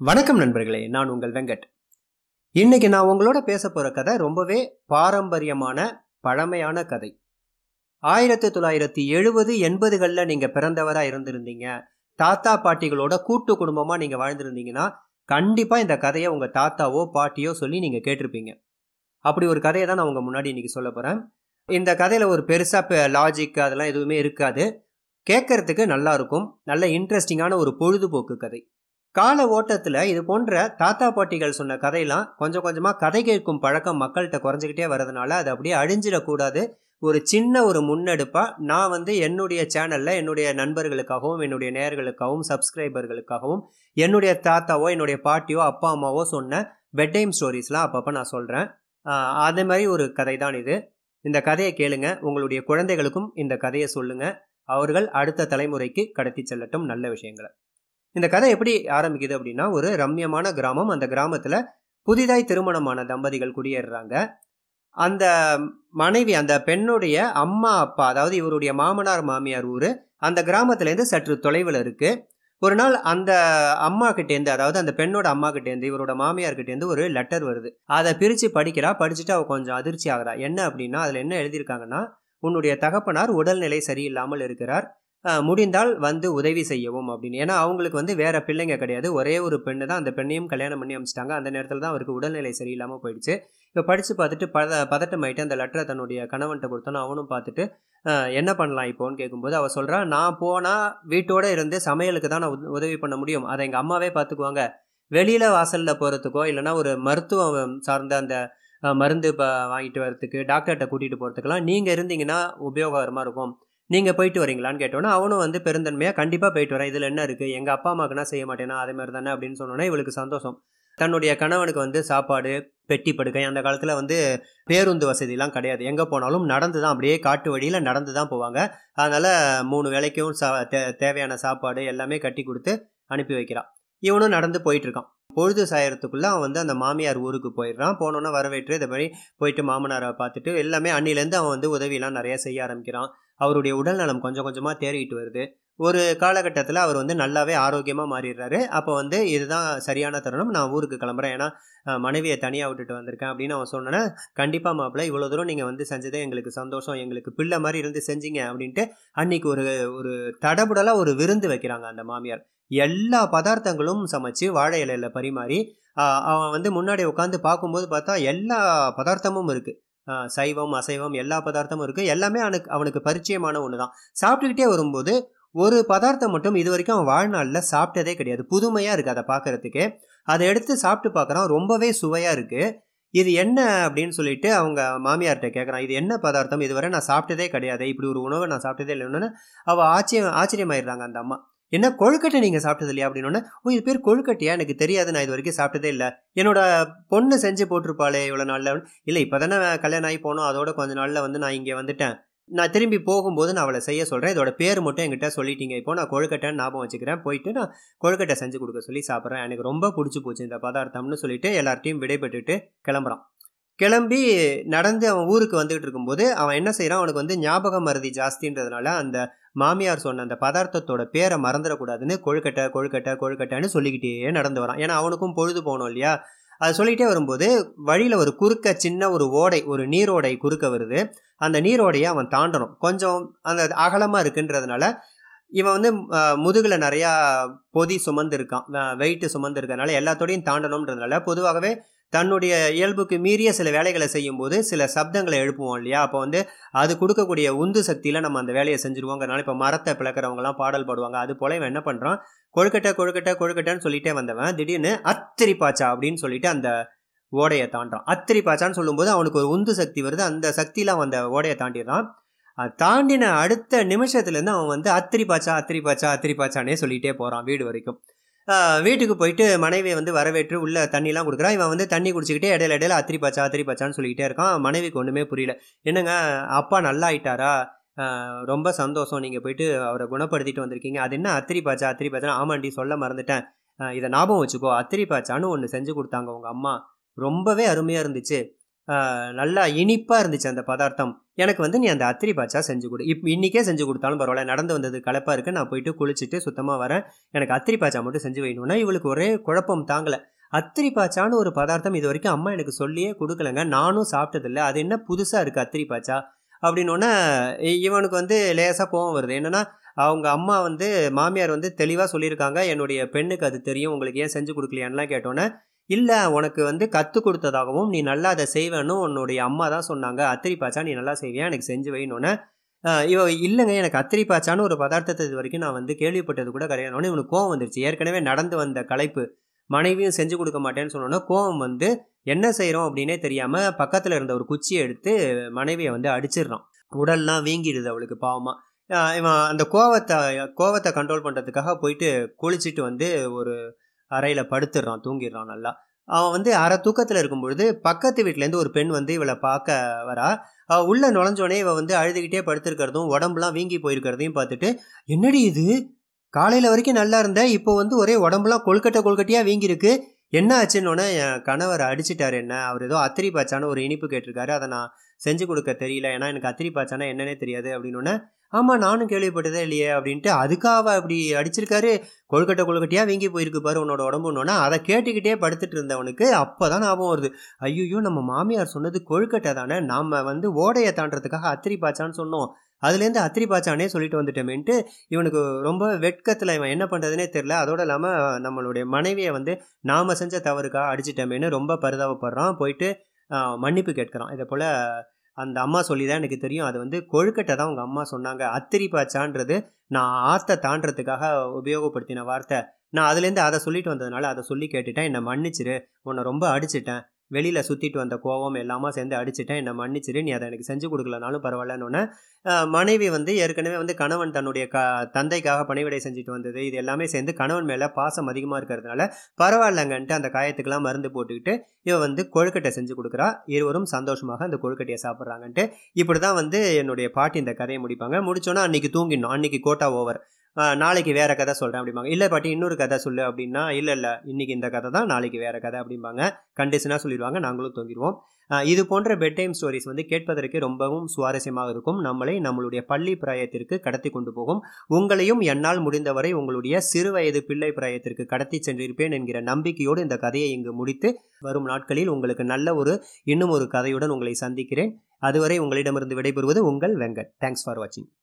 வணக்கம் நண்பர்களே நான் உங்கள் வெங்கட். இன்னைக்கு நான் உங்களோட பேச போகிற கதை ரொம்பவே பாரம்பரியமான பழமையான கதை. ஆயிரத்தி தொள்ளாயிரத்தி எழுபது எண்பதுகளில் நீங்கள் பிறந்தவராக இருந்திருந்தீங்க. தாத்தா பாட்டிகளோட கூட்டு குடும்பமாக நீங்கள் வாழ்ந்திருந்தீங்கன்னா கண்டிப்பாக இந்த கதையை உங்கள் தாத்தாவோ பாட்டியோ சொல்லி நீங்கள் கேட்டிருப்பீங்க. அப்படி ஒரு கதையை தான் நான் உங்கள் முன்னாடி இன்றைக்கி சொல்ல போகிறேன் இந்த கதையில் ஒரு பெருசாக லாஜிக் அதெல்லாம் எதுவுமே இருக்காது. கேட்கறதுக்கு நல்லாயிருக்கும் நல்ல இன்ட்ரெஸ்டிங்கான ஒரு பொழுதுபோக்கு கதை. கால ஓட்டத்தில் இது போன்ற தாத்தா பாட்டிகள் சொன்ன கதையெல்லாம் கொஞ்சம் கொஞ்சமாக கதை கேட்கும் பழக்கம் மக்கள்கிட்ட குறைஞ்சிக்கிட்டே வரதுனால அது அப்படியே அழிஞ்சிடக்கூடாது. ஒரு சின்ன ஒரு முன்னெடுப்பாக நான் வந்து என்னுடைய சேனலில் என்னுடைய நண்பர்களுக்காகவும் என்னுடைய நேயர்களுக்காகவும் சப்ஸ்கிரைபர்களுக்காகவும் என்னுடைய தாத்தாவோ என்னுடைய பாட்டியோ அப்பா அம்மாவோ சொன்ன பெட் டைம் ஸ்டோரிஸ்லாம் அப்பப்போ நான் சொல்கிறேன் அதே மாதிரி ஒரு கதை தான் இது. இந்த கதையை கேளுங்க. உங்களுடைய குழந்தைகளுக்கும் இந்த கதையை சொல்லுங்கள் அவர்கள் அடுத்த தலைமுறைக்கு கடத்தி செல்லட்டும். நல்ல விஷயங்களை. இந்த கதை எப்படி ஆரம்பிக்குது அப்படின்னா ஒரு ரம்யமான கிராமம். அந்த கிராமத்தில் புதிதாய் திருமணமான தம்பதிகள் குடியேறுறாங்க. அந்த மனைவி அந்த பெண்ணுடைய அம்மா அப்பா அதாவது இவருடைய மாமனார் மாமியார் ஊர் அந்த கிராமத்துலேருந்து சற்று தொலைவில் இருக்குது ஒரு நாள் அந்த அம்மா கிட்டேருந்து அதாவது அந்த பெண்ணோட அம்மா கிட்டேருந்து இவரோட மாமியார் கிட்டேருந்து ஒரு லெட்டர் வருது. அதை பிரித்து படிக்கிறா படிச்சுட்டு அவள் கொஞ்சம் அதிர்ச்சி ஆகிறா என்ன அப்படின்னா அதில் என்ன எழுதியிருக்காங்கன்னா உன்னுடைய தகப்பனார் உடல்நிலை சரியில்லாமல் இருக்கிறார். முடிந்தால் வந்து உதவி செய்யவும் அப்படின்னு. ஏன்னா அவங்களுக்கு வந்து வேற பிள்ளைங்க கிடையாது. ஒரே ஒரு பெண்ணு தான். அந்த பெண்ணையும் கல்யாணம் பண்ணி அமைச்சிட்டாங்க. அந்த நேரத்தில் தான் அவருக்கு உடல்நிலை சரியில்லாமல் போயிடுச்சு. இப்போ படித்து பார்த்துட்டு பத பதட்டமாயிட்டு அந்த லெட்டரை தன்னுடைய கணவன்கிட்ட கொடுத்தோன்னு அவனும் பார்த்துட்டு என்ன பண்ணலாம் இப்போன்னு கேட்கும்போது அவள் சொல்கிறா நான் போனால் வீட்டோடு இருந்து சமையலுக்கு தான் நான் உதவி பண்ண முடியும். அதை எங்கள் அம்மாவே பார்த்துக்குவாங்க வெளியில் வாசலில் போகிறதுக்கோ இல்லைனா ஒரு மருத்துவம் சார்ந்த அந்த மருந்து இப்போ வாங்கிட்டு வரத்துக்கு டாக்டர்கிட்ட கூட்டிகிட்டு போகிறதுக்கெல்லாம் நீங்கள் இருந்தீங்கன்னா உபயோககரமாக இருக்கும். நீங்கள் போயிட்டு வரீங்களான்னு கேட்டோன்னா அவனும் வந்து பெருந்தன்மையாக கண்டிப்பாக போயிட்டு வரேன் இதில் என்ன இருக்குது எங்கள் அப்பா அம்மாக்குனா செய்ய மாட்டேனா? அதே மாதிரி தானே அப்படின்னு சொன்னோன்னா இவளுக்கு சந்தோஷம். தன்னுடைய கணவனுக்கு வந்து சாப்பாடு பெட்டி படுக்கை அந்த காலத்தில் வந்து பேருந்து வசதிலாம் கிடையாது. எங்கே போனாலும் நடந்து தான் அப்படியே காட்டு வழியில் நடந்து தான் போவாங்க. அதனால் மூணு வேலைக்கும் சா தே தேவையான சாப்பாடு எல்லாமே கட்டி கொடுத்து அனுப்பி வைக்கிறான் இவனும் நடந்து போயிட்டுருக்கான். பொழுது சாயறதுக்குள்ளே அவன் வந்து அந்த மாமியார் ஊருக்கு போயிடுறான். போனோன்னா வரவேற்று இதை மாதிரி போயிட்டு மாமனாரை பார்த்துட்டு எல்லாமே அன்னிலேருந்து அவன் வந்து உதவியெல்லாம் நிறைய செய்ய ஆரம்பிக்கிறான். அவருடைய உடல் நலம் கொஞ்சம் கொஞ்சமாக தேறிட்டு வருது. ஒரு காலகட்டத்தில் அவர் வந்து நல்லாவே ஆரோக்கியமாக மாறிடுறாரு. அப்போ வந்து இதுதான் சரியான தருணம். நான் ஊருக்கு கிளம்புறேன். ஏன்னா மனைவியை தனியாக விட்டுட்டு வந்திருக்கேன் அப்படின்னு அவன் சொன்னேன்னா கண்டிப்பாக மாப்பிள்ள இவ்வளோ தூரம் நீங்கள் வந்து செஞ்சதே எங்களுக்கு சந்தோஷம். எங்களுக்கு பிள்ளை மாதிரி இருந்து செஞ்சீங்க அப்படின்ட்டு அன்னைக்கு ஒரு ஒரு தடபுடலாக ஒரு விருந்து வைக்கிறாங்க அந்த மாமியார். எல்லா பதார்த்தங்களும் சமைச்சு வாழை இலையில் பரிமாறி அவன் வந்து முன்னாடி உட்காந்து பார்க்கும்போது பார்த்தா எல்லா பதார்த்தமும் இருக்குது சைவம் அசைவம் எல்லா பதார்த்தமும் இருக்குது எல்லாமே அவனுக்கு அவனுக்கு பரிச்சயமான ஒன்று தான் சாப்பிட்டுக்கிட்டே வரும்போது ஒரு பதார்த்தம் மட்டும் இது வரைக்கும் அவன் வாழ்நாளில் சாப்பிட்டதே கிடையாது. புதுமையாக இருக்குது அதை பார்க்குறதுக்கு. அதை எடுத்து சாப்பிட்டு பார்க்குறான். ரொம்பவே சுவையாக இருக்குது இது என்ன அப்படின்னு சொல்லிட்டு அவங்க மாமியார்கிட்ட கேட்குறான். இது என்ன பதார்த்தம்? இதுவரை நான் சாப்பிட்டதே கிடையாது. இப்படி ஒரு உணவை நான் சாப்பிட்டதே இல்லைன்னு அவள் ஆச்சரியம் ஆச்சரியமாயிடுறாங்க அந்த அம்மா. என்ன கொழுக்கட்டை நீங்கள் சாப்பிட்டது இல்லையா அப்படின்னு ஓ இது பேர் கொழுக்கட்டையா? எனக்கு தெரியாது நான் இது வரைக்கும் சாப்பிட்டதே இல்லை. என்னோட பொண்ணு செஞ்சு போட்டிருப்பாளே இவ்வளோ நாளில். இல்லை இப்போ தானே கல்யாணம் ஆகி போனோம். அதோட கொஞ்ச நாளில் வந்து நான் இங்கே வந்துட்டேன். நான் திரும்பி போகும்போது நான் அவளை செய்ய சொல்கிறேன் இதோட பேர் மட்டும் என்கிட்ட சொல்லிட்டீங்க. இப்போ நான் கொழுக்கட்டைன்னு ஞாபகம் வச்சுக்கிறேன். போயிட்டு நான் கொழுக்கட்டை செஞ்சு கொடுக்க சொல்லி சாப்பிட்றேன். எனக்கு ரொம்ப பிடிச்சி போச்சு இந்த பதார்த்தம்னு சொல்லிட்டு எல்லார்ட்டையும் விடைபெற்றுட்டு கிளம்புறான். கிளம்பி நடந்து அவன் ஊருக்கு வந்துகிட்டு இருக்கும்போது அவன் என்ன செய்கிறான் அவனுக்கு வந்து ஞாபக மருதி ஜாஸ்தின்றதுனால அந்த மாமியார் சொன்ன அந்த பதார்த்தத்தோட பேரை மறந்துடக்கூடாதுன்னு கொழுக்கட்டை கொழுக்கட்டை கொழுக்கட்டைன்னு சொல்லிக்கிட்டே நடந்து வரான். ஏன்னா அவனுக்கும் பொழுது போகணும் இல்லையா? அது சொல்லிகிட்டே வரும்போது வழியில் ஒரு குறுக்க சின்ன ஒரு ஓடை ஒரு நீரோடை குறுக்க வருது. அந்த நீரோடையை அவன் தாண்டணும். கொஞ்சம் அந்த அகலமாக இருக்குன்றதுனால இவன் வந்து முதுகில் நிறையா பொதி சுமந்து இருக்கான் வெயிட்டு சுமந்து எல்லாத்தோடையும் தாண்டணுன்றதுனால பொதுவாகவே தன்னுடைய இயல்புக்கு மீறிய சில வேலைகளை செய்யும்போது சில சப்தங்களை எழுப்புவோம் இல்லையா? அப்போ வந்து அது கொடுக்கக்கூடிய உந்து சக்தியில் நம்ம அந்த வேலையை செஞ்சுருவோங்கிறனால இப்போ மரத்தை பிளக்கிறவங்கலாம் பாடல் பாடுவாங்க. அது போல இவன் என்ன பண்ணுறான் கொழுக்கட்டை கொழுக்கட்டை கொழுக்கட்டைன்னு சொல்லிட்டே வந்தவன் திடீர்னு அத்திரிப்பாச்சா அப்படின்னு சொல்லிட்டு அந்த ஓடையை தாண்டான் அத்திரிப்பாச்சான்னு சொல்லும்போது அவனுக்கு ஒரு உந்து சக்தி வருது. அந்த சக்தியில் அவன் அந்த ஓடையை தாண்டிடுறான். தாண்டின அடுத்த நிமிஷத்துலேருந்து அவன் வந்து அத்திரிப்பாச்சா அத்திரிப்பாச்சா அத்திரிப்பாச்சானே சொல்லிகிட்டே போகிறான் வீடு வரைக்கும். வீட்டுக்கு போயிட்டு மனைவியை வந்து வரவேற்று உள்ள தண்ணிலாம் கொடுக்குறான் இவன் வந்து தண்ணி குடிச்சிக்கிட்டே இடையில இடையில அத்திரி பாச்சா அத்திரி பாச்சான்னு சொல்லிக்கிட்டே இருக்கான். மனைவிக்கு ஒன்றுமே புரியல. என்னங்க அப்பா நல்லா ஆயிட்டாரா ரொம்ப சந்தோஷம். நீங்கள் போயிட்டு அவரை குணப்படுத்திட்டு வந்திருக்கீங்க. அது என்ன அத்திரி பாச்சா அத்திரி பாச்சா ஆமாண்டி சொல்ல மறந்துட்டேன். இதை ஞாபகம் வச்சுக்கோ. அத்திரி பாச்சான்னு ஒன்று செஞ்சு கொடுத்தாங்க உங்கள் அம்மா. ரொம்பவே அருமையாக இருந்துச்சு. நல்லா இனிப்பாக இருந்துச்சு அந்த பதார்த்தம். எனக்கு வந்து நீ அந்த அத்திரி பாச்சா செஞ்சு கொடு. இப் இன்றைக்கே செஞ்சு கொடுத்தாலும் பரவாயில்ல. நடந்து வந்தது களைப்பாக இருக்குது நான் போயிட்டு குளிச்சுட்டு சுத்தமாக வரேன். எனக்கு அத்திரி பாச்சா மட்டும் செஞ்சு வைக்கணும்னா இவளுக்கு ஒரே குழப்பம் தாங்கலை. அத்திரி பாச்சான்னு ஒரு பதார்த்தம் இது வரைக்கும் அம்மா எனக்கு சொல்லியே கொடுக்கலங்க. நானும் சாப்பிட்டதில்ல. அது என்ன புதுசாக இருக்குது அத்திரி பாச்சா? அப்படின்னோடனே இவனுக்கு வந்து லேசாக கோவம் வருது. என்னென்னா அவங்க அம்மா வந்து மாமியார் வந்து தெளிவாக சொல்லியிருக்காங்க. என்னுடைய பெண்ணுக்கு அது தெரியும். உங்களுக்கு ஏன் செஞ்சு கொடுக்கலையான்லாம் கேட்டோன்னே இல்லை உனக்கு வந்து கற்றுக் கொடுத்ததாகவும் நீ நல்லா அதை செய்வேன்னு உன்னுடைய அம்மா தான் சொன்னாங்க. அத்திரி பாச்சா நீ நல்லா செய்வியா? எனக்கு செஞ்சு வைனோன்னே இவ இல்லைங்க எனக்கு அத்திரி பாச்சான்னு ஒரு பதார்த்தத்தை இது வரைக்கும் நான் வந்து கேள்விப்பட்டது கூட கிடையாது. இவனுக்கு கோவம் வந்துருச்சு. ஏற்கனவே நடந்து வந்த களைப்பு மனைவியும் செஞ்சு கொடுக்க மாட்டேன்னு சொன்னோன்னா கோவம் வந்து என்ன செய்கிறோம் அப்படின்னே தெரியாமல் பக்கத்தில் இருந்த ஒரு குச்சியை எடுத்து மனைவியை வந்து அடிச்சிடுறான். உடல்லாம் வீங்கிடுது அவளுக்கு பாவமாக இவன் அந்த கோவத்தை கோவத்தை கண்ட்ரோல் பண்ணுறதுக்காக போயிட்டு குளிச்சுட்டு வந்து ஒரு அறையில் படுத்துடுறான் தூங்கிடுறான் நல்லா. அவன் வந்து அரை தூக்கத்தில் இருக்கும் பொழுது பக்கத்து வீட்டிலேருந்து ஒரு பெண் வந்து இவளை பார்க்க வரா. உள்ளே உள்ள நுழைஞ்சோடனே இவள் வந்து அழுதுகிட்டே படுத்திருக்கிறதும் உடம்புலாம் வீங்கி போயிருக்கிறதையும் பார்த்துட்டு என்னடி இது? காலையில் வரைக்கும் நல்லா இருந்த இப்போ வந்து ஒரே உடம்புலாம் கொழுக்கட்டை கொழுக்கட்டையாக வீங்கியிருக்கு. என்ன ஆச்சுன்னொன்னே என் கணவர் அடிச்சிட்டார் என்ன? அவர் ஏதோ அத்திரி பாய்ச்சான ஒரு இனிப்பு கேட்டிருக்காரு. அதை நான் செஞ்சு கொடுக்க தெரியல. ஏன்னா எனக்கு அத்திரி பாய்ச்சானா என்னன்னே தெரியாது அப்படின்னோடனே ஆமாம் நானும் கேள்விப்பட்டதே இல்லையே அப்படின்ட்டு அதுக்காக அப்படி அடிச்சிருக்காரு. கொழுக்கட்டை கொழுக்கட்டையாக வீங்கி போயிருக்கு பாரு உன்னோட உடம்புன்னொன்னே அதை கேட்டுக்கிட்டே படுத்துட்டு இருந்தவனுக்கு அப்போ தான் ஞாபகம் வருது. ஐயோ நம்ம மாமியார் சொன்னது கொழுக்கட்டை தானே. நாம் வந்து ஓடையை தாண்டறதுக்காக அத்திரி பாய்ச்சான்னு சொன்னோம். அதுலேருந்து அத்திரி பாய்ச்சானே சொல்லிட்டு வந்துட்டோமேன்ட்டு இவனுக்கு ரொம்ப வெட்கத்தில் இவன் என்ன பண்ணுறதுனே தெரில அதோடு இல்லாமல் நம்மளுடைய மனைவியை வந்து நாம் செஞ்ச தவறுக்காக அடிச்சிட்டோமேன்னு ரொம்ப பரிதாபப்படுறான். போயிட்டு மன்னிப்பு கேட்குறான். இதை போல் அந்த அம்மா சொல்லி தான் எனக்கு தெரியும். அது வந்து கொழுக்கட்டை தான் உங்கள் அம்மா சொன்னாங்க. அத்திரி பாச்சான்றது நான் ஆற்றை தாண்டறதுக்காக உபயோகப்படுத்தின வார்த்தை. நான் அதுலேருந்து அதை சொல்லிட்டு வந்ததுனால அதை சொல்லி கேட்டுட்டேன். என்னை மன்னிச்சிரு. உன்னை ரொம்ப அடிச்சிட்டேன். வெளியில் சுற்றிட்டு வந்த கோவம் எல்லாமே சேர்ந்து அடிச்சிட்டேன். என்னை மன்னிச்சிரு நீ அதை எனக்கு செஞ்சு கொடுக்கலனாலும் பரவாயில்லன்னு. மனைவி வந்து ஏற்கனவே வந்து கணவன் தன்னுடைய க தந்தைக்காக பணிவிடை செஞ்சுட்டு வந்தது. இது எல்லாமே சேர்ந்து கணவன் மேலே பாசம் அதிகமாக இருக்கிறதுனால பரவாயில்லங்கன்ட்டு அந்த காயத்துக்கெல்லாம் மருந்து போட்டுக்கிட்டு இவன் வந்து கொழுக்கட்டை செஞ்சு கொடுக்குறா. இருவரும் சந்தோஷமாக அந்த கொழுக்கட்டையை சாப்பிட்றாங்கன்ட்டு. இப்படி தான் வந்து என்னுடைய பாட்டி இந்த கதையை முடிப்பாங்க. முடிச்சோன்னா அன்றைக்கி தூங்கிடணும். அன்றைக்கி கோட்டா ஓவர் நாளைக்கு வேறு கதை சொல்கிறேன் அப்படிம்பாங்க. இல்லை பாட்டி இன்னொரு கதை சொல்லு அப்படின்னா இல்லை இல்லை இன்றைக்கி இந்த கதை தான் நாளைக்கு வேறு கதை அப்படிம்பாங்க. கண்டிஷனாக சொல்லிடுவாங்க நாங்களும் தொங்கிடுவோம் இது போன்ற பெட் டைம் ஸ்டோரிஸ் வந்து கேட்பதற்கு ரொம்பவும் சுவாரஸ்யமாக இருக்கும். நம்மளை நம்மளுடைய பள்ளி பிராயத்திற்கு கடத்தி கொண்டு போகும். உங்களையும் என்னால் முடிந்தவரை உங்களுடைய சிறு வயது பிள்ளை பிராயத்திற்கு கடத்தி சென்றிருப்பேன் என்கிற நம்பிக்கையோடு இந்த கதையை இங்கு முடித்து வரும் நாட்களில் உங்களுக்கு நல்ல ஒரு இன்னும் ஒரு கதையுடன் உங்களை சந்திக்கிறேன். அதுவரை உங்களிடமிருந்து விடைபெறுவது உங்கள் வெங்கட். தேங்க்ஸ் ஃபார் வாட்சிங்